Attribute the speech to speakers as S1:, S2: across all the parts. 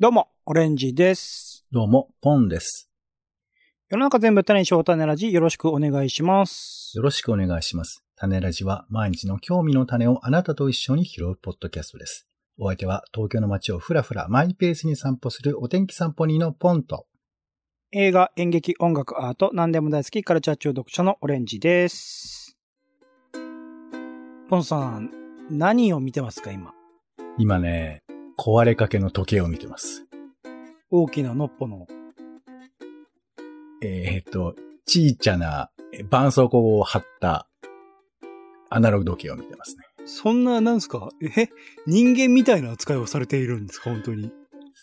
S1: どうも、オレンジです。
S2: どうも、ポンです。
S1: 世の中全部種にしよう種ラジよろしくお願いします。
S2: よろしくお願いします。種ラジは毎日の興味の種をあなたと一緒に拾うポッドキャストです。お相手は東京の街をふらふらマイペースに散歩するお天気散歩人のポンと。
S1: 映画、演劇、音楽、アート、何でも大好きカルチャー中毒者のオレンジです。ポンさん、何を見てますか今？
S2: 今ね、壊れかけの時計を見てます。
S1: 大きなのっぽの。
S2: えーっと、ちいちゃなえ絆創膏を貼ったアナログ時計を見てますね。
S1: そんな、なんですか？え人間みたいな扱いをされているんですか？本当に。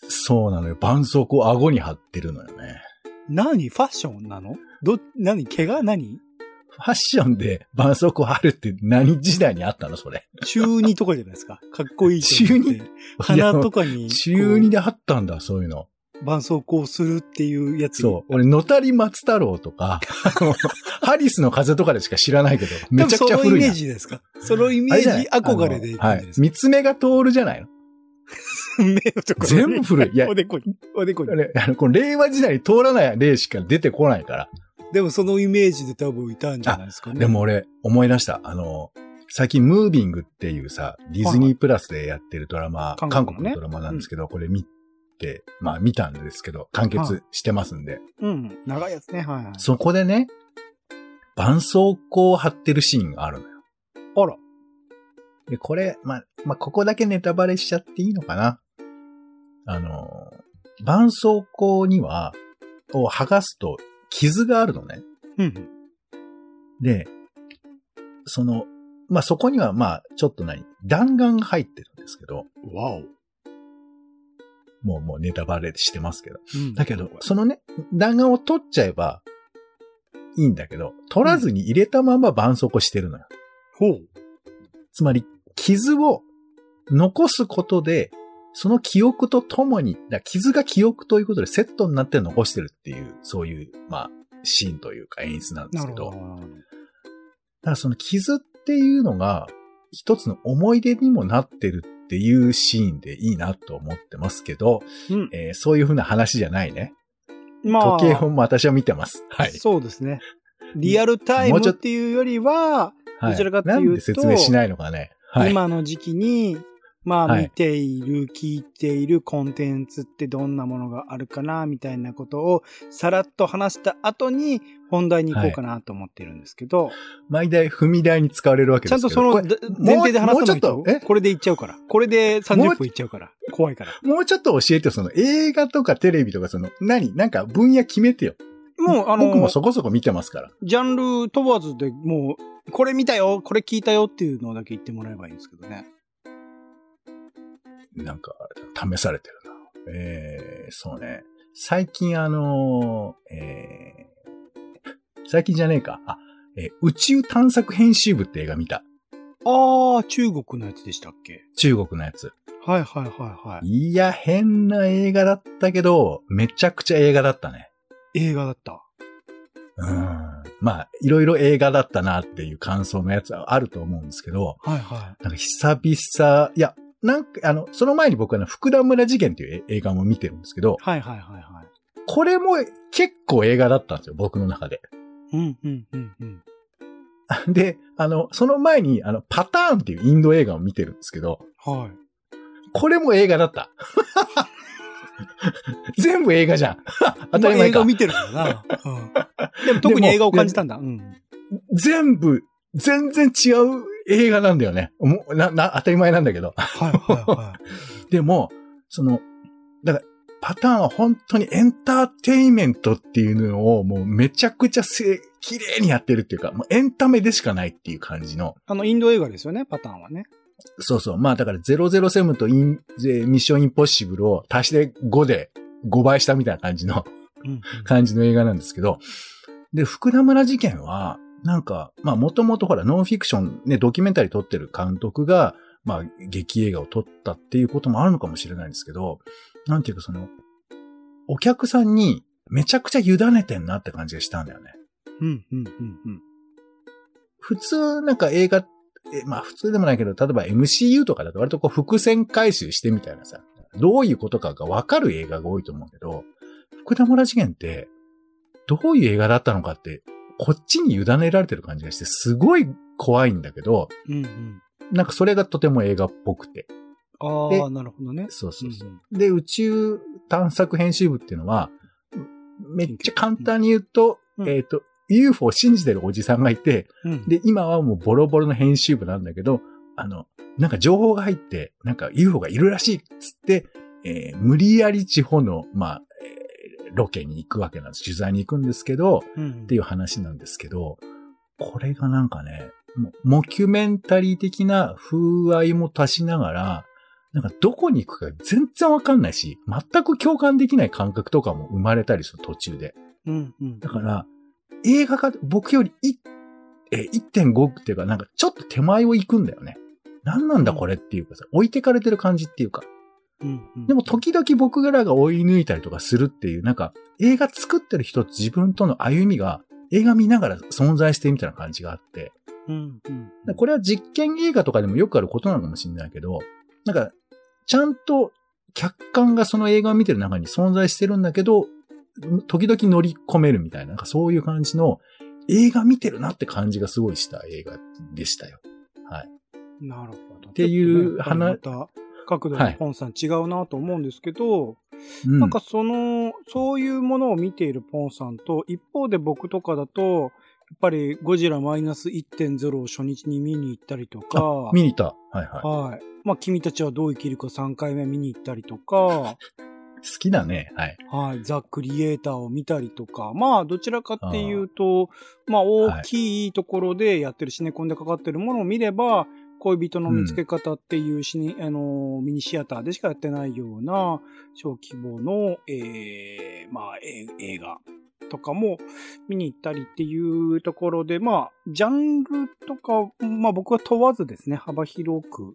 S2: そうなのよ。絆創膏を顎に貼ってるのよね。
S1: 何？ファッションなの？ど、何？怪我何？
S2: ファッションで絆創膏貼るって何時代にあったのそれ。
S1: 中二とかじゃないですか。かっこいい
S2: 中
S1: 鼻とかに。
S2: 中二で貼ったんだ、そういうの。
S1: 絆創膏するっていうやつ。
S2: そう。俺、野谷松太郎とか、ハリスの風とかでしか知らないけど、めちゃくちゃ
S1: 多分そのイメー。ジですか？そのイメージ憧れで
S2: はい三つ目が通るじゃないの
S1: 目のとこ
S2: 全部古いいや
S1: おでこに。おでこに。
S2: あの、この令和時代に通らない例しか出てこないから。
S1: でもそのイメージで多分いたんじゃないですかね。
S2: でも俺、思い出した。あの、最近、ムービングっていうさ、ディズニープラスでやってるドラマ、
S1: 韓国のね
S2: 韓国のドラマなんですけど、これ見て、まあ見たんですけど、完結してますんで。
S1: うん。長いやつね。はいはい。
S2: そこでね、絆創膏を貼ってるシーンがあるのよ。
S1: あら。
S2: で、これ、まあ、まあ、ここだけネタバレしちゃっていいのかなあの、絆創膏には、を剥がすと傷があるのね。
S1: うんうん。
S2: で、その、まあ、そこには、まあ、ちょっと何弾丸が入ってるんですけど、
S1: わお。
S2: もう、もうネタバレしてますけど。
S1: うん
S2: だけど、そのね、弾丸を取っちゃえばいいんだけど、取らずに入れたまま絆創膏してるのよ。
S1: ほう。
S2: つまり、傷を残すことで、その記憶とともに、傷が記憶ということでセットになって残してるっていう、そういう、まあ、シーンというか演出なんですけど、
S1: ど。
S2: だからその傷っていうのが、一つの思い出にもなってるっていうシーンでいいなと思ってますけど、
S1: うん。
S2: えーそういう風な話じゃないね。
S1: まあ、
S2: 時計本も私は見てます。はい。
S1: そうですね。リアルタイムっていうよりは、
S2: はい、
S1: どちらかっていうと
S2: なんで説明しないのかね。はい。
S1: 今の時期に、まあ
S2: はい
S1: 見ている、聞いているコンテンツってどんなものがあるかな、みたいなことをさらっと話した後に本題に行こうかなと思ってるんですけど、
S2: 毎台踏み台に使われるわけ
S1: ちゃん
S2: ですけど。
S1: とそのだ前提で話さない
S2: もうちょっとえ
S1: と、これでいっちゃうから。これで30分いっちゃうから。怖いから。
S2: もうちょっと教えてよ、その映画とかテレビとか、その、何？なんか分野決めてよ。
S1: もう、あの、
S2: 僕もそこそこ見てますから。
S1: ジャンル問わずでもう、これ見たよ、これ聞いたよっていうのだけ言ってもらえばいいんですけどね。
S2: なんか、試されてるな。えー、そうね。最近あのーえー、最近じゃねえか。あ、えー宇宙探索編集部って映画見た。
S1: ああ、中国のやつでしたっけ？
S2: 中国のやつ。
S1: はいはいはいはい。
S2: いや、変な映画だったけど、めちゃくちゃ映画だったね。
S1: 映画だった。
S2: うん。まあ、いろいろ映画だったなっていう感想のやつはあると思うんですけど、
S1: はいはい。
S2: なんか久々、いや、なんか、あの、その前に僕はね、福田村事件っていう映画も見てるんですけど、
S1: はいはいはいはい。
S2: これも結構映画だったんですよ、僕の中で。
S1: うんうんうんうん。
S2: で、あの、その前に、あの、パターンっていうインド映画を見てるんですけど、
S1: はい。
S2: これも映画だった。全部映画じゃん。当たり前か
S1: まあ映画を。見てるからな。うん、でも特に映画を感じたんだ。うん。
S2: 全部、全然違う映画なんだよね。もうな、な、当たり前なんだけど。
S1: はいはいは
S2: でも、その、だから、パターンは本当にエンターテインメントっていうのをもうめちゃくちゃせ、綺麗にやってるっていうか、もうエンタメでしかないっていう感じの。
S1: あの、インド映画ですよね、パターンはね。
S2: そうそう。まあだから007とイン、えミッションインポッシブルを足して5で5倍したみたいな感じの、
S1: うん、うん。
S2: 感じの映画なんですけど、で、福田村事件は、なんか、まあもともとほら、ノンフィクション、ね、ドキュメンタリー撮ってる監督が、まあ劇映画を撮ったっていうこともあるのかもしれないんですけど、なんていうかその、お客さんにめちゃくちゃ委ねてんなって感じがしたんだよね。
S1: うん、うん、うん、うん。
S2: 普通なんか映画、えまあ普通でもないけど、例えば MCU とかだと割とこう伏線回収してみたいなさ、どういうことかがわかる映画が多いと思うけど、福田村事件って、どういう映画だったのかって、こっちに委ねられてる感じがして、すごい怖いんだけど、
S1: うんうん。
S2: なんかそれがとても映画っぽくて。で
S1: ああ、なるほどね。
S2: そうそうそう。
S1: ん
S2: で、宇宙探索編集部っていうのは、めっちゃ簡単に言うと、
S1: うん
S2: えっ、と、UFO を信じてるおじさんがいて、
S1: うん。
S2: で、今はもうボロボロの編集部なんだけど、あの、なんか情報が入って、なんか UFO がいるらしいっつって、えー無理やり地方の、まあ、えーロケに行くわけなんです。取材に行くんですけど、
S1: うん
S2: っていう話なんですけど、これがなんかね、モキュメンタリー的な風合いも足しながら、なんかどこに行くか全然わかんないし、全く共感できない感覚とかも生まれたりする途中で。
S1: うんうん。
S2: だから、映画が僕よりいえー1.5っていうか、なんかちょっと手前を行くんだよね。何なんだこれっていうかさ、置いてかれてる感じっていうか。
S1: うんうん
S2: でも時々僕らが追い抜いたりとかするっていう、なんか映画作ってる人と自分との歩みが映画見ながら存在してるみたいな感じがあって、
S1: うんうん。
S2: でこれは実験映画とかでもよくあることなのかもしれないけど、なんか、ちゃんと客観がその映画を見てる中に存在してるんだけど、時々乗り込めるみたいな、なんかそういう感じの映画見てるなって感じがすごいした映画でしたよ。はい。
S1: なるほど。
S2: っていう話
S1: 角度のポンさん違うなと思うんですけど、
S2: うん、
S1: なんかその、そういうものを見ているポンさんと、一方で僕とかだと、やっぱりゴジラマイナス1.0を初日に見に行ったりとか、
S2: 見に行った。はいはい。
S1: はい。まあ、君たちはどう生きるか3回目見に行ったりとか、
S2: 好きだね。はい。
S1: はい、ザ・クリエイターを見たりとか、まあ、どちらかっていうと、まあ、大きいところでやってるシネコンでかかってるものを見れば、恋人の見つけ方っていうシネ、あの、ミニシアターでしかやってないような小規模の、えー、まあ、映画とかも見に行ったりっていうところで、まあ、ジャンルとか、まあ僕は問わずですね、幅広く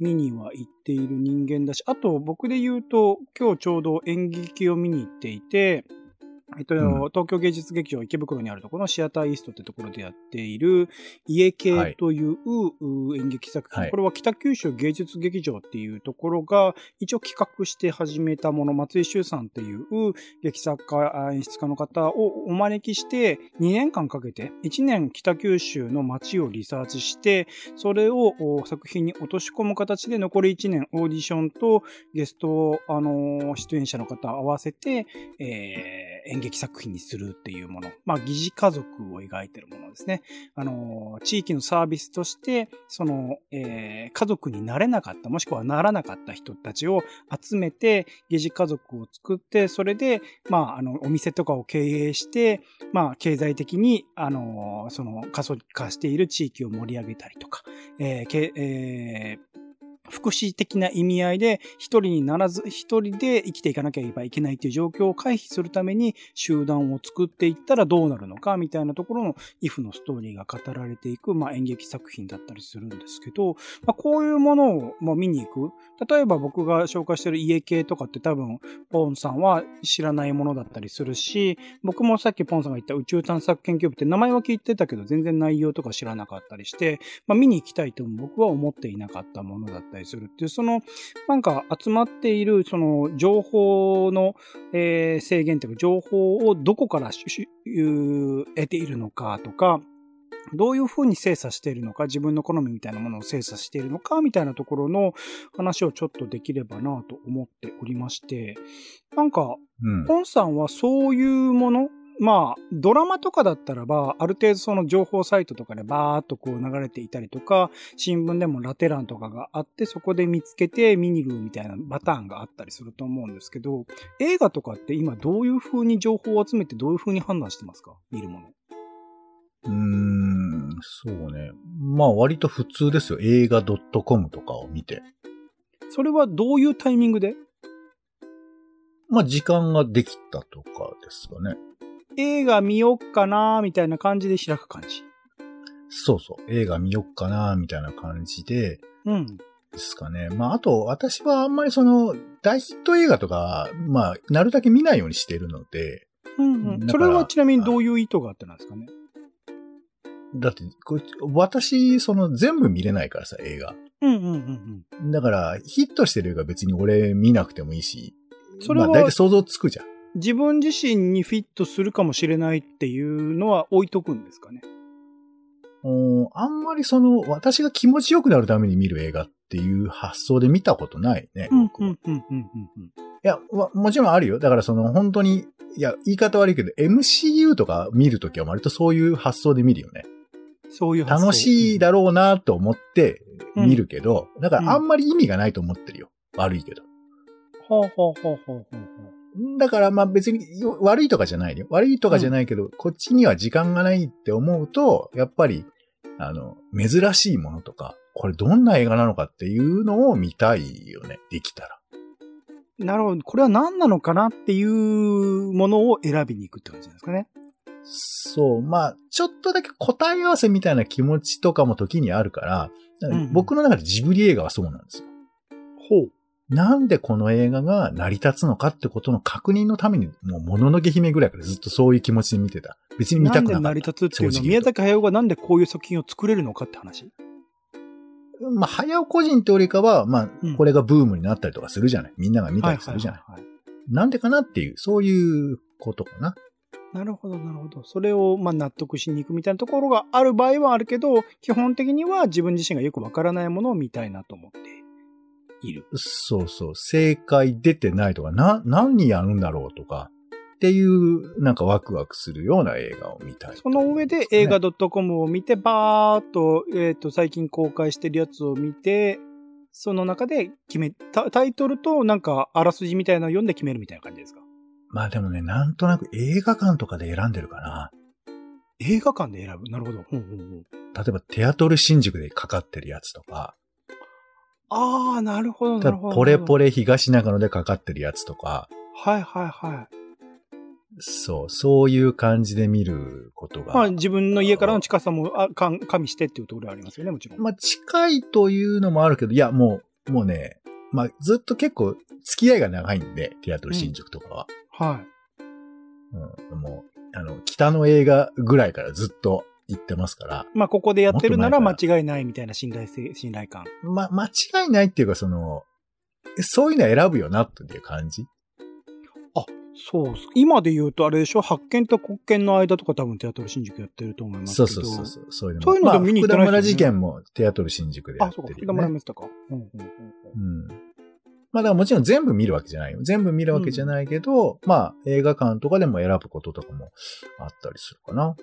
S1: 見には行っている人間だし、あと僕で言うと、今日ちょうど演劇を見に行っていて、えっと、
S2: うん。
S1: 東京芸術劇場池袋にあるところのシアターイーストってところでやっている家系という、う演劇作品、
S2: はい。
S1: これは北九州芸術劇場っていうところが一応企画して始めたもの、松井修さんっていう劇作家、演出家の方をお招きして2年間かけて1年北九州の街をリサーチしてそれをお作品に落とし込む形で残り1年オーディションとゲスト、あのー出演者の方合わせて、えー演劇作品にするっていうもの。まあ、疑似家族を描いてるものですね。あの地域のサービスとして、その、えー家族になれなかった、もしくはならなかった人たちを集めて、疑似家族を作って、それで、まあ、あの、お店とかを経営して、まあ、経済的に、あのその、過疎化している地域を盛り上げたりとか、えーえー福祉的な意味合いで一人にならず一人で生きていかなければいけないという状況を回避するために集団を作っていったらどうなるのかみたいなところの if のストーリーが語られていく、まあ、演劇作品だったりするんですけど、まあ、こういうものを、まあ、見に行く。例えば僕が紹介している家系とかって多分ポンさんは知らないものだったりするし、僕もさっきポンさんが言った宇宙探索研究部って名前は聞いてたけど全然内容とか知らなかったりして、まあ、見に行きたいとも僕は思っていなかったものだったりするっていう、その、なんか集まっている、その、情報の、えー制限というか、情報をどこから得ているのかとか、どういうふうに精査しているのか、自分の好みみたいなものを精査しているのか、みたいなところの話をちょっとできればなと思っておりまして、なんか、
S2: うん。
S1: ポンさんはそういうものまあ、ドラマとかだったらば、ある程度その情報サイトとかでバーっとこう流れていたりとか、新聞でもラテ欄とかがあって、そこで見つけて見にるみたいなパターンがあったりすると思うんですけど、映画とかって今どういう風に情報を集めてどういう風に判断してますか？見るもの。
S2: うーん、そうね。まあ割と普通ですよ。映画 .com とかを見て。
S1: それはどういうタイミングで？
S2: まあ時間ができたとかですかね。
S1: 映画見よっかなみたいな感じで開く感じ。
S2: そうそう。映画見よっかな、みたいな感じで、
S1: うん。
S2: ですかね。まああと、私はあんまりその、大ヒット映画とか、まあ、なるだけ見ないようにしているので、
S1: うんうん。それはちなみにどういう意図があってなんですかね？
S2: だって、私、その、全部見れないからさ、映画。
S1: うんうんうんうん。
S2: だから、ヒットしてる映画別に俺見なくてもいいし、
S1: それは
S2: まあ大体想像つくじゃん。
S1: 自分自身にフィットするかもしれないっていうのは置いとくんですかね？
S2: うんあんまりその、私が気持ちよくなるために見る映画っていう発想で見たことないね。
S1: うんうんうんうんうんうん。
S2: いや、わもちろんあるよ。だからその本当に、いや、言い方悪いけど、MCU とか見るときは割とそういう発想で見るよね。
S1: そういう発想
S2: 楽しいだろうなと思って見るけど、だからあんまり意味がないと思ってるよ。悪いけど。
S1: ほうほうほうほうほうほう。
S2: だからまあ別によ悪いとかじゃないよ。悪いとかじゃないけど、こっちには時間がないって思うと、やっぱり、あの、珍しいものとか、これどんな映画なのかっていうのを見たいよね。できたら。
S1: なるほど。これは何なのかなっていうものを選びに行くって感じなんですかね。
S2: そう。まあ、ちょっとだけ答え合わせみたいな気持ちとかも時にあるから、だから
S1: うんうん
S2: 僕の中でジブリ映画はそうなんですよ。
S1: ほう。
S2: なんでこの映画が成り立つのかってことの確認のために、もう、もののけ姫ぐらいからずっとそういう気持ちで見てた。別に見たくなかった。
S1: なんで成り立つっていうの？宮崎駿がなんでこういう作品を作れるのかって話？
S2: まあ、早尾個人ってよりかは、まあ
S1: うん、
S2: これがブームになったりとかするじゃない。みんなが見たりするじゃない
S1: はい
S2: なんでかなっていう、そういうことかな。
S1: なるほど、なるほど。それを、まあ、納得しに行くみたいなところがある場合はあるけど、基本的には自分自身がよくわからないものを見たいなと思っている。
S2: そうそう。正解出てないとか、な、何やるんだろうとか、っていう、なんかワクワクするような映画を見たい、
S1: その上で映画 .com を見て、バーっと、えっ、と、最近公開してるやつを見て、その中で決め、タタイトルとなんかあらすじみたいなのを読んで決めるみたいな感じですか？
S2: まあでもね、なんとなく映画館とかで選んでるかな。
S1: 映画館で選ぶ？なるほど。ほうほうほう
S2: 例えば、テアトル新宿でかかってるやつとか、
S1: ああ、なるほど、な
S2: た
S1: るほど。
S2: ポレポ
S1: レ。
S2: レ東中野でかかってるやつとか、
S1: はいはいはい。
S2: そう、そういう感じで見ることが。
S1: まあ自分の家からの近さもあかん加味してっていうところはありますよね、もちろん。
S2: まあ、近いというのもあるけど、いや、もう、もうね、まあ、ずっと結構付き合いが長いんで、テアトル新宿とかは。
S1: はい。
S2: うん、もう、あの、北の映画ぐらいからずっと行ってますから、
S1: まあここでやってるなら間違いないみたいな信頼性、信頼感。
S2: ま、間違いないっていうか、その、そういうの選ぶよなっていう感じ？
S1: そうっす。今で言うとあれでしょ？発見と国権の間とか多分テアトル新宿やってると思いますけ
S2: そ
S1: ど。
S2: うそうそうそう。そういうのも。
S1: そういうので見に行ってない
S2: まあ、福田村事件もテアトル新宿でや
S1: あ、そうか、福田。村見せたか。うんうんうんうん
S2: うん。まあだからもちろん全部見るわけじゃないよ。全部見るわけじゃないけど、まあ映画館とかでも選ぶこととかもあったりするかな。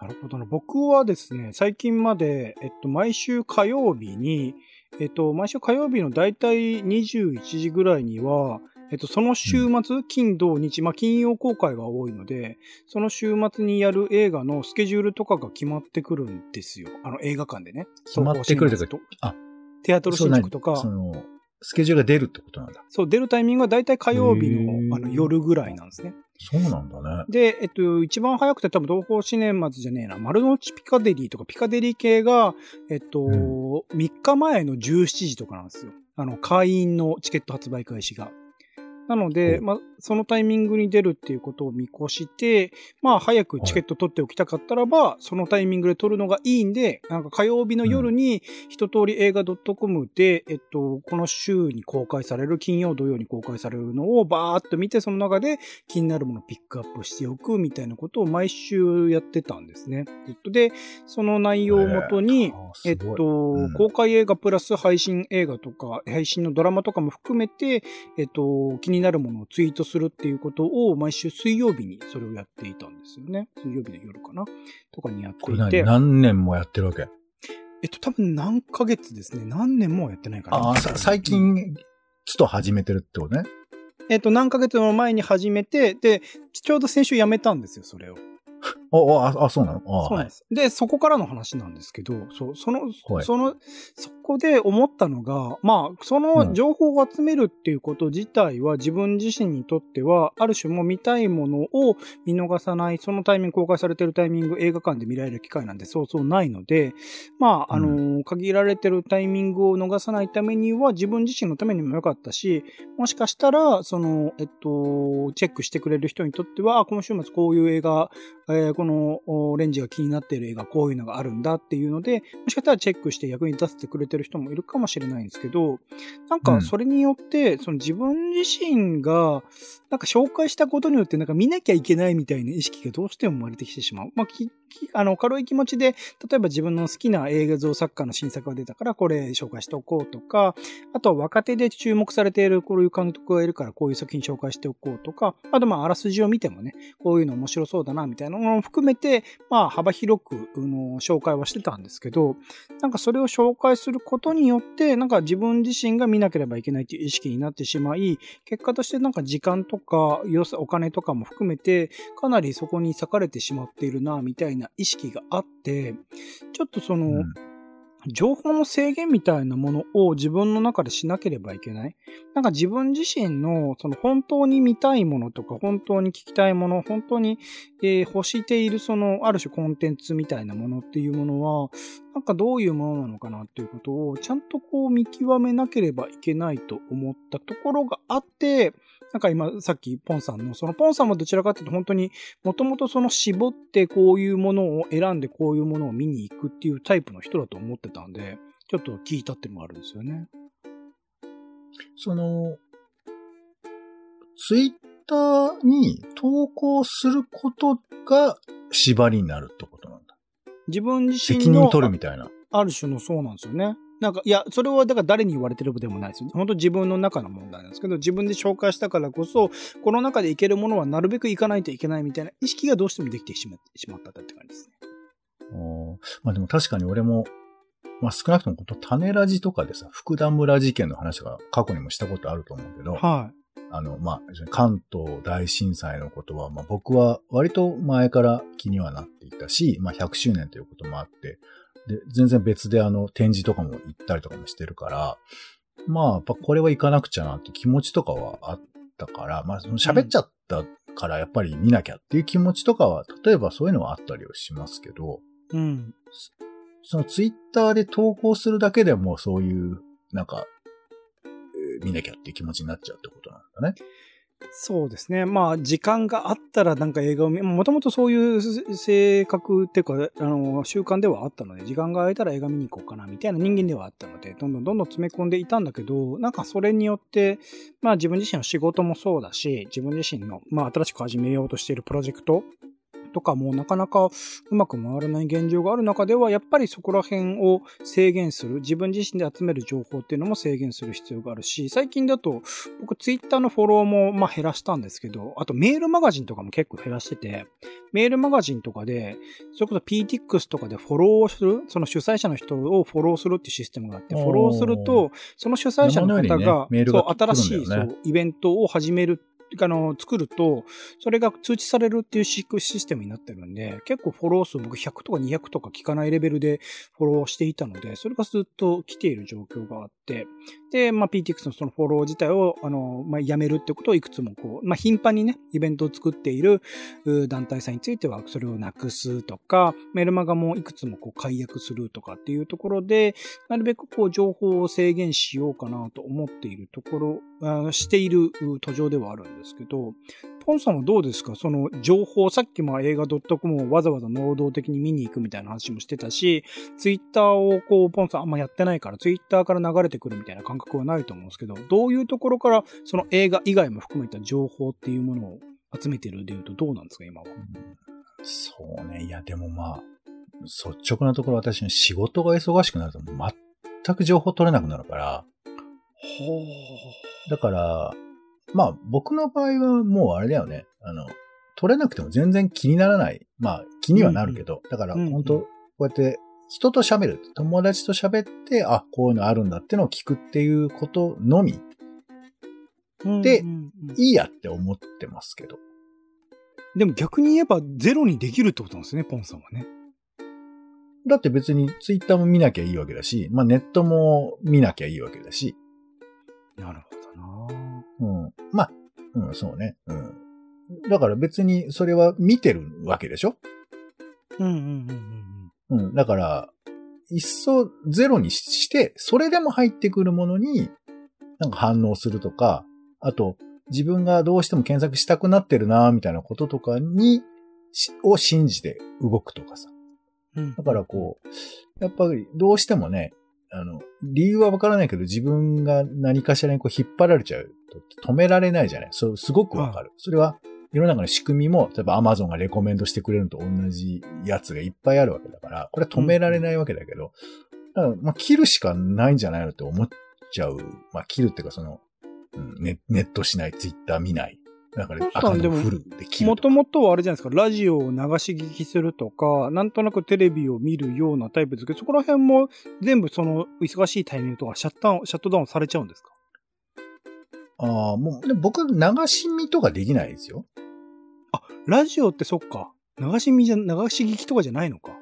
S1: なるほどな。僕はですね、最近まで、えっと、毎週火曜日に、えっと、毎週火曜日のだいたい21時ぐらいには、えっと、その週末、金、土、日、まあ、金曜公開が多いので、その週末にやる映画のスケジュールとかが決まってくるんですよ。あの、映画館でね。
S2: 決まってくるとかあ、
S1: テアトル新宿とか、
S2: その、スケジュールが出るってことなんだ。
S1: そう、出るタイミングはだいたい火曜日のあの夜ぐらいなんですね。
S2: そうなんだね。
S1: で、えっと、一番早くて多分東宝シネマズじゃねえな、丸の内ピカデリーとかピカデリー系が、えっと、
S2: う
S1: 3日前の17時とかなんですよ。あの、会員のチケット発売開始が。なので、まあ、そのタイミングに出るっていうことを見越して、まあ、早くチケット取っておきたかったらば、そのタイミングで取るのがいいんで、なんか火曜日の夜に一通り映画 .com で、えっと、この週に公開される、金曜土曜に公開されるのをバーっと見て、その中で気になるものをピックアップしておくみたいなことを毎週やってたんですね。ずっとで、その内容をもとに、えっと、
S2: うん。
S1: 公開映画プラス配信映画とか、配信のドラマとかも含めて、えっと、気になるものをツイートするっていうことを毎週水曜日にそれをやっていたんですよね。水曜日の夜かなとかにやっていて。
S2: 何年もやってるわけ？
S1: えっと、多分何ヶ月ですね。何年もやってないかな。
S2: ああ、さ最近、つと始めてるってことね。
S1: えっと、何ヶ月も前に始めて、で、ちょうど先週やめたんですよ、それを。
S2: おあ、あ、そうなの？あ
S1: そうなんです。で、そこからの話なんですけど、そう、その、
S2: はい。
S1: その、そこで思ったのが、まあ、その情報を集めるっていうこと自体は自分自身にとっては、ある種もう見たいものを見逃さない、そのタイミング、公開されてるタイミング、映画館で見られる機会なんてそうそうないので、まあ、あの、限られてるタイミングを逃さないためには、自分自身のためにも良かったし、もしかしたら、その、えっと、チェックしてくれる人にとっては、あこの週末こういう映画、えーこのおレンジが気になっている映画こういうのがあるんだっていうので、もしかしたらチェックして役に立ててくれてる人もいるかもしれないんですけど、なんかそれによって、その自分自身が、なんか紹介したことによってなんか見なきゃいけないみたいな意識がどうしても生まれてきてしまう。まあ、き、きあの、軽い気持ちで、例えば自分の好きな映像作家の新作が出たからこれ紹介しておこうとか、あとは若手で注目されているこういう監督がいるからこういう作品紹介しておこうとか、あとまああらすじを見てもね、こういうの面白そうだなみたいなのを含めて、まあ幅広く、あの、紹介はしてたんですけど、なんかそれを紹介することによって、なんか自分自身が見なければいけないっていう意識になってしまい、結果としてなんか時間とか、お金とかも含めて、かなりそこに割かれてしまっているな、みたいな意識があって、ちょっとその、
S2: うん
S1: 情報の制限みたいなものを自分の中でしなければいけない。なんか自分自身のその本当に見たいものとか本当に聞きたいもの、本当に、えー欲しているそのある種コンテンツみたいなものっていうものは、なんかどういうものなのかなっていうことをちゃんとこう見極めなければいけないと思ったところがあって、なんか今さっきポンさんの、そのポンさんもどちらかというと本当にもともとその絞ってこういうものを選んでこういうものを見に行くっていうタイプの人だと思ってたんで、ちょっと聞いたっていうのがあるんですよね。
S2: その、ツイッターに投稿することが縛りになるってことなんだ。
S1: 自分自身の
S2: 責任取るみたいな。
S1: ある種のそうなんですよね。なんか、いや、それはだから誰に言われてるでもないですよ。本当自分の中の問題なんですけど、自分で紹介したからこそ、この中でいけるものはなるべくいかないといけないみたいな意識がどうしてもできてしましまったって感じですね。
S2: おーまあでも確かに俺も、まあ少なくともこと種ラジとかでさ、福田村事件の話が過去にもしたことあると思うけど、
S1: は
S2: あの、まあ、関東大震災のことは、まあ僕は割と前から気にはなっていたし、まあ100周年ということもあって、で、全然別であの展示とかも行ったりとかもしてるから、まあやっぱこれは行かなくちゃなって気持ちとかはあったから、まあその喋っちゃったからやっぱり見なきゃっていう気持ちとかは、例えばそういうのはあったりはしますけど、
S1: い。うん。
S2: そのツイッターで投稿するだけでもそういう、なんか、えー見なきゃっていう気持ちになっちゃうってことなんだね。
S1: そうですね。まあ、時間があったらなんか映画を見、もともとそういう性格っていうか、あの、習慣ではあったので、時間が空いたら映画見に行こうかな、みたいな人間ではあったので、どんどんどんどん詰め込んでいたんだけど、なんかそれによって、まあ自分自身の仕事もそうだし、自分自身の、まあ新しく始めようとしているプロジェクトとかもなかなかうまく回らない現状がある中では、やっぱりそこら辺を制限する、自分自身で集める情報っていうのも制限する必要があるし、最近だと僕ツイッターのフォローもまあ減らしたんですけど、あとメールマガジンとかも結構減らしてて、メールマガジンとかで、それこそ PTX とかでフォローをする、その主催者の人をフォローするっていうシステムがあって、フォローすると、その主催者の方が
S2: ね、
S1: そう、新しいそうイベントを始めるあの、作ると、それが通知されるっていうシステムになってるんで、結構フォロー数僕100とか200とか聞かないレベルでフォローしていたので、それがずっと来ている状況があって、で、まあ、PTX のそのフォロー自体を、あの、まあ、やめるってことをいくつもこう、まあ、頻繁にね、イベントを作っている団体さんについては、それをなくすとか、メルマガもいくつもこう解約するとかっていうところで、なるべくこう情報を制限しようかなと思っているところ、している途上ではあるんですけど、ポンさんはどうですか？その情報、さっきも映画 .com をわざわざ能動的に見に行くみたいな話もしてたし、ツイッターをこう、ポンさんあんまやってないから、ツイッターから流れてくるみたいな感覚はないと思うんですけど、どういうところからその映画以外も含めた情報っていうものを集めてるでいうとどうなんですか、今は。
S2: そうね。いや、でもまあ、率直なところ私の仕事が忙しくなると全く情報取れなくなるから、だから、まあ僕の場合はもうあれだよね。あの、取れなくても全然気にならない。まあ気にはなるけど、だから
S1: うんうん
S2: 本当こうやって人と喋る。友達と喋って、あ、こういうのあるんだってのを聞くっていうことのみ、
S1: う
S2: で
S1: うんうんうん
S2: いいやって思ってますけど。
S1: でも逆に言えばゼロにできるってことなんですね、ポンさんはね。
S2: だって別にツイッターも見なきゃいいわけだし、まあネットも見なきゃいいわけだし、
S1: なるほどな
S2: うん。まあ、うん、そうね。うん。だから別にそれは見てるわけでしょ？
S1: うんうんうんうん
S2: うん。だから、いっそゼロにして、それでも入ってくるものに、なんか反応するとか、あと、自分がどうしても検索したくなってるな、みたいなこととかに、しを信じて動くとかさ。
S1: うん
S2: だからこう、やっぱりどうしてもね、あの、理由はわからないけど自分が何かしらにこう引っ張られちゃうと止められないじゃない？そう、すごくわかる。それは世の中の仕組みも、例えば Amazon がレコメンドしてくれるのと同じやつがいっぱいあるわけだから、これは止められないわけだけど、だからまあ切るしかないんじゃないのって思っちゃう。まあ切るっていうかその、うんネネットしない、ツイッター見ない。だから
S1: も
S2: フルで切ると
S1: もともとはあれじゃないですか、ラジオを流し聞きするとか、なんとなくテレビを見るようなタイプですけど、そこら辺も全部その忙しいタイミングとかシャッター、シャットダウンされちゃうんですか？
S2: ああ、もう、で僕、流し見とかできないですよ。
S1: あ、ラジオってそっか。流し見じゃ、流し聞きとかじゃないのか。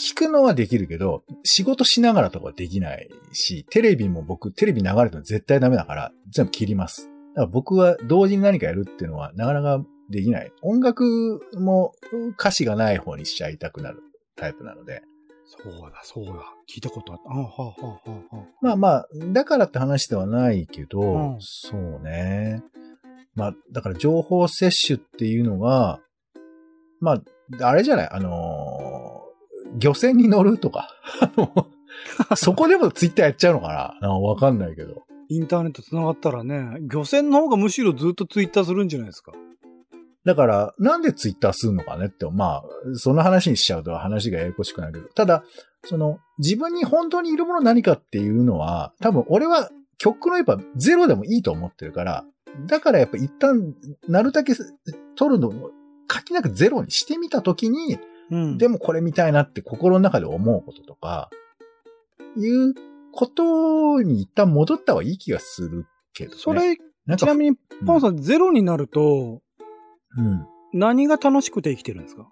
S2: 聞くのはできるけど、仕事しながらとかはできないし、テレビも僕、テレビ流れても絶対ダメだから、全部切ります。だから僕は同時に何かやるっていうのはなかなかできない。音楽も歌詞がない方にしちゃいたくなるタイプなので。
S1: そうだ、そうだ。聞いたことあった。あはあ、はあ、はあ、はあ。
S2: まあまあ、だからって話ではないけど、
S1: うん
S2: そうね。まあ、だから情報摂取っていうのが、まあ、あれじゃない？あのー漁船に乗るとか。そこでもツイッターやっちゃうのかな？わかんないけど。
S1: インターネット繋がったらね、漁船の方がむしろずっとツイッターするんじゃないですか。
S2: だから、なんでツイッターするのかねって、まあ、その話にしちゃうと話がややこしくなるけど、ただ、その、自分に本当にいるもの何かっていうのは、多分俺は極の言えばゼロでもいいと思ってるから、だからやっぱ一旦、なるだけ取るのを、書きなくゼロにしてみたときに、
S1: うん。
S2: でもこれ見たいなって心の中で思うこととか、いうことに一旦戻った方がいい気がするけどね。
S1: それ、
S2: な
S1: ちなみに、ポンさん、ゼロになると、
S2: うん。
S1: 何が楽しくて生きてるんですか？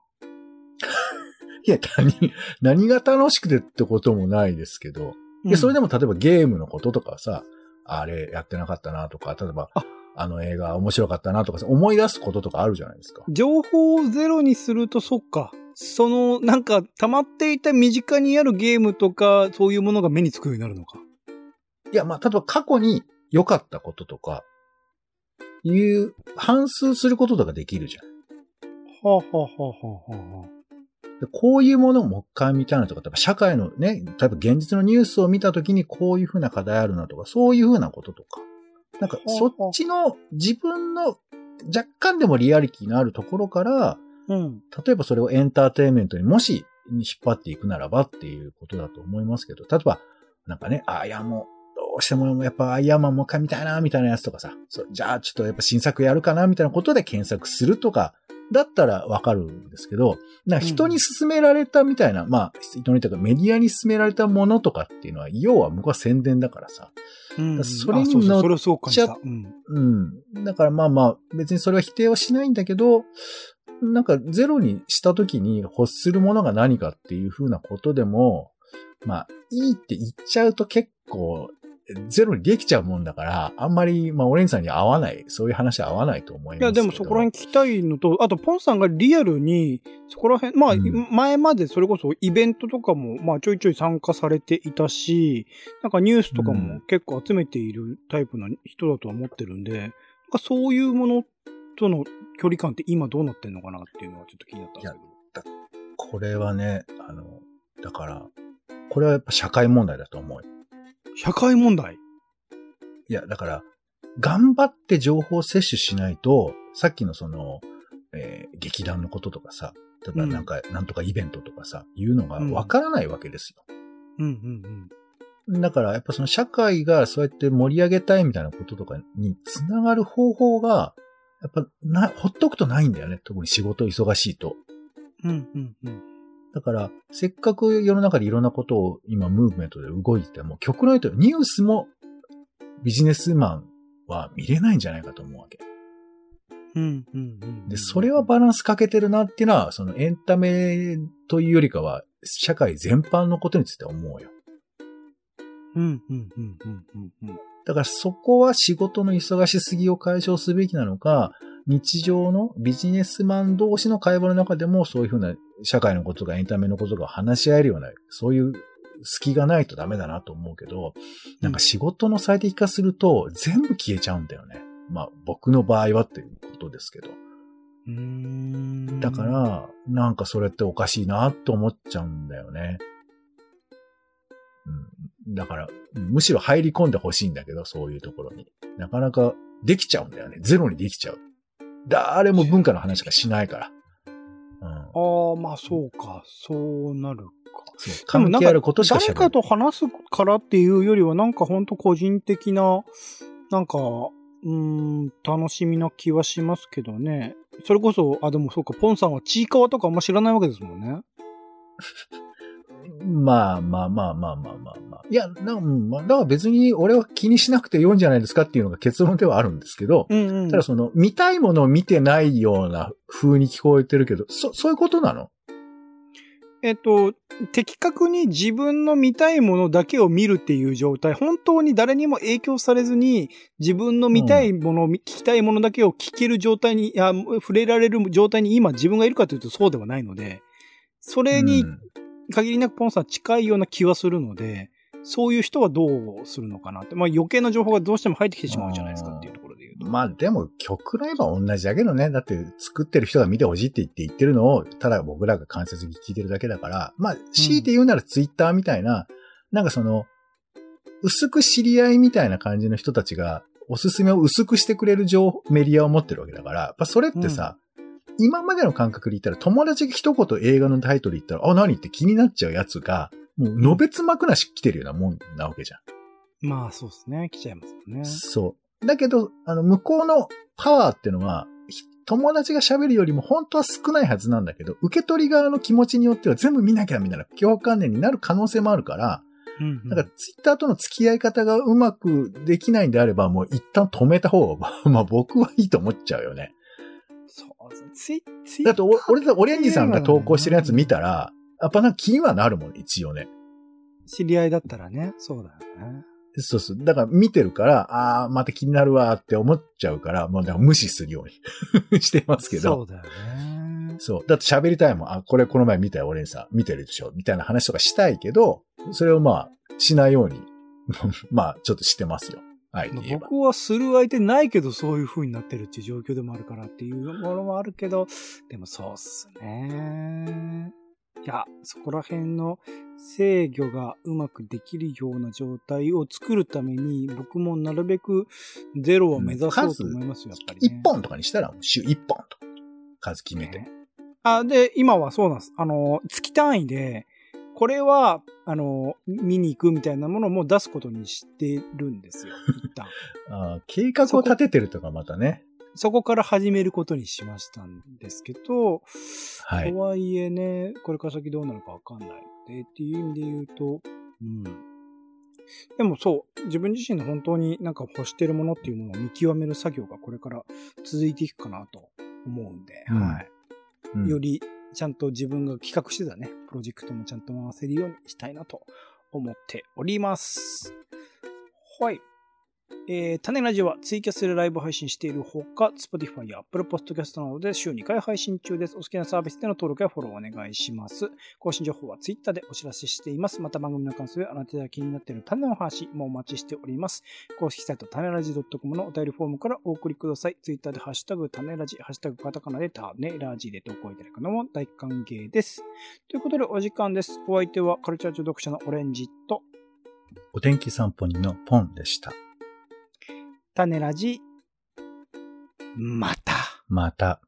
S2: いや、何、何が楽しくてってこともないですけど、で、それで
S1: も、
S2: も例えばゲームのこととかさ、あれやってなかったなとか、例えば、
S1: あ
S2: あの映画面白かったなとかさ、思い出すこととかあるじゃないですか。
S1: 情報をゼロにすると、そっか。その、なんか、溜まっていた身近にあるゲームとか、そういうものが目につくようになるのか？
S2: いや、まあ、例えば過去に良かったこととか、いう、反数することとかできるじゃん。
S1: はあ、はあはあはあはあ、
S2: でこういうものをもう一回見たいなとか、例えば社会のね、例えば現実のニュースを見たときにこういうふうな課題あるなとか、そういうふうなこととか。なんか、そっちの自分の若干でもリアリティのあるところから、
S1: うん。
S2: 例えばそれをエンターテインメントにもし引っ張っていくならばっていうことだと思いますけど、例えば、なんかね、あ、いやもう、どうしてもやっぱアイアンマンもう一回見たいな、みたいなやつとかさ、そうじゃあちょっとやっぱ新作やるかな、みたいなことで検索するとか、だったらわかるんですけど、なんか人に勧められたみたいな、まあ、人にというかメディアに勧められたものとかっていうのは、要は僕は宣伝だからさ、
S1: うん。
S2: それに乗っち
S1: た。うん。
S2: うん。だからまあまあ、別にそれは否定はしないんだけど、なんかゼロにした時に欲するものが何かっていうふうなことでも、まあ、いいって言っちゃうと結構、ゼロにできちゃうもんだから、あんまり、まあ、オレンジさんに合わない、そういう話は合わないと思います。
S1: いや、でもそこら辺聞きたいのと、あと、ポンさんがリアルに、そこら辺、まあ、
S2: うん
S1: 前までそれこそイベントとかも、まあ、ちょいちょい参加されていたし、なんかニュースとかも結構集めているタイプな人だとは思ってるんで、なんかそういうものとの距離感って今どうなってんのかなっていうのはちょっと気になったんですけど。
S2: これはね、あの、だから、これはやっぱ社会問題だと思うよ。
S1: 社会問題？
S2: いや、だから、頑張って情報摂取しないと、さっきのその、えー劇団のこととかさ、例えばなんか、なんとかイベントとかさ、いうのがわからないわけですよ。
S1: うんうん
S2: だから、やっぱその社会がそうやって盛り上げたいみたいなこととかにつながる方法が、やっぱな、ほっとくとないんだよね。特に仕事忙しいと。
S1: うん。うんうんうん。
S2: だから、せっかく世の中でいろんなことを今、ムーブメントで動いてても、極論言うと、ニュースもビジネスマンは見れないんじゃないかと思うわけ。
S1: うんうんうん。
S2: で、それはバランス欠けてるなっていうのは、そのエンタメというよりかは、社会全般のことについて思うよ。
S1: うんうんうんうんうんうん。
S2: だからそこは仕事の忙しすぎを解消すべきなのか、日常のビジネスマン同士の会話の中でもそういうふうな社会のことがエンタメのことが話し合えるような、そういう隙がないとダメだなと思うけど、なんか仕事の最適化すると全部消えちゃうんだよね。まあ僕の場合はっていうことですけど。だか、ら、なんかそれっておかしいなと思っちゃうんだよね。うん。だから、むしろ入り込んでほしいんだけど、そういうところに。なかなかできちゃうんだよね。ゼロにできちゃう。誰も文化の話とかしないから。うん。
S1: ああ、まあそうか。そうなるか。
S2: そう。
S1: でもなんか
S2: 関係あることしか
S1: 誰
S2: しない。
S1: かと話すからっていうよりは、なんかほんと個人的な、なんか、うーん、楽しみな気はしますけどね。それこそ、あ、でもそうか、ポンさんはちいかわとかあんま知らないわけですもんね。
S2: まあまあまあまあまあまあまあ。いや、なうんまあ、だから別に俺は気にしなくてよいんじゃないですかっていうのが結論ではあるんですけど、
S1: うんうん。
S2: ただその、見たいものを見てないような風に聞こえてるけど、そ、そういうことなの？
S1: えっと、的確に自分の見たいものだけを見るっていう状態、本当に誰にも影響されずに、自分の見たいもの、聞きたいものだけを聞ける状態に、触れられる状態に今自分がいるかというとそうではないので、それに
S2: うん
S1: 限りなくポンさん近いような気はするので、そういう人はどうするのかなって。まあ余計な情報がどうしても入ってきてしまうじゃないですかっていうところで言うと。
S2: まあでも極論言えば同じだけどね。だって作ってる人が見てほしいって言って言ってるのを、ただ僕らが間接的に聞いてるだけだから、まあ強いて言うならツイッターみたいな、なんかその、薄く知り合いみたいな感じの人たちが、おすすめを薄くしてくれる情報、メディアを持ってるわけだから、やっぱそれってさ、今までの感覚で言ったら友達が一言映画のタイトル言ったら、あ、何？って気になっちゃうやつが、もう、のべつ幕なし来てるようなもんなわけじゃん。
S1: まあそうですね。来ちゃいますよね。
S2: そう。だけど、あの、向こうのパワーってのは、ひ友達が喋るよりも本当は少ないはずなんだけど、受け取り側の気持ちによっては全部見なきゃみたいな共感念になる可能性もあるから、
S1: うんうん
S2: だからツイッターとの付き合い方がうまくできないんであれば、もう一旦止めた方が、まあ僕はいいと思っちゃうよね。
S1: ツイツイ
S2: だってお、俺だ、オレンジさんが投稿してるやつ見たら、やっぱなんか気にはなるもん、一応ね。
S1: 知り合いだったらね、そうだよね。
S2: そうそう。だから見てるから、ああ、また気になるわって思っちゃうから、もうだから無視するように してますけど。
S1: そうだよね。
S2: そう。だって喋りたいもん。あ、これこの前見たよ、俺にさ、見てるでしょみたいな話とかしたいけど、それをまあ、しないように、まあ、ちょっとしてますよ。はい。
S1: 僕はする相手ないけどそういう風になってるっていう状況でもあるからっていうものもあるけど、でもそうっすね。いや、そこら辺の制御がうまくできるような状態を作るために、僕もなるべくゼロを目指そうと思いますよ、やっぱり、ね。
S2: 一本とかにしたら、週一本と。数決めて。
S1: ねあ、で、今はそうなんです。あの、月単位で、これは、あの、見に行くみたいなものも出すことにしてるんですよ、一旦。
S2: あー計画を立ててるとかまたね。
S1: そこから始めることにしましたんですけど、
S2: はい
S1: と。はいえね、これから先どうなるかわかんないので、っていう意味で言うと、うん。でもそう、自分自身の本当になんか欲してるものっていうものを見極める作業がこれから続いていくかなと思うんで、
S2: うん
S1: はい。
S2: うん
S1: よりちゃんと自分が企画してたね、プロジェクトもちゃんと回せるようにしたいなと思っております。はい。えー、種ラジオはツイキャスでライブ配信しているほか、Spotify や Apple Podcast などで週2回配信中です。お好きなサービスでの登録やフォローお願いします。更新情報は Twitter でお知らせしています。また番組の感想やあなたが気になっている種の話もお待ちしております。公式サイト種ラジドッ .com のお便りフォームからお送りください。Twitter でハッシュタグ種ラジ、ハッシュタグカタカナで種ラジで投稿いただくのも大歓迎です。ということでお時間です。お相手はカルチャー中読者のオレンジと
S2: お天気散歩人のポンでした。
S1: 種ラジ、また。
S2: また。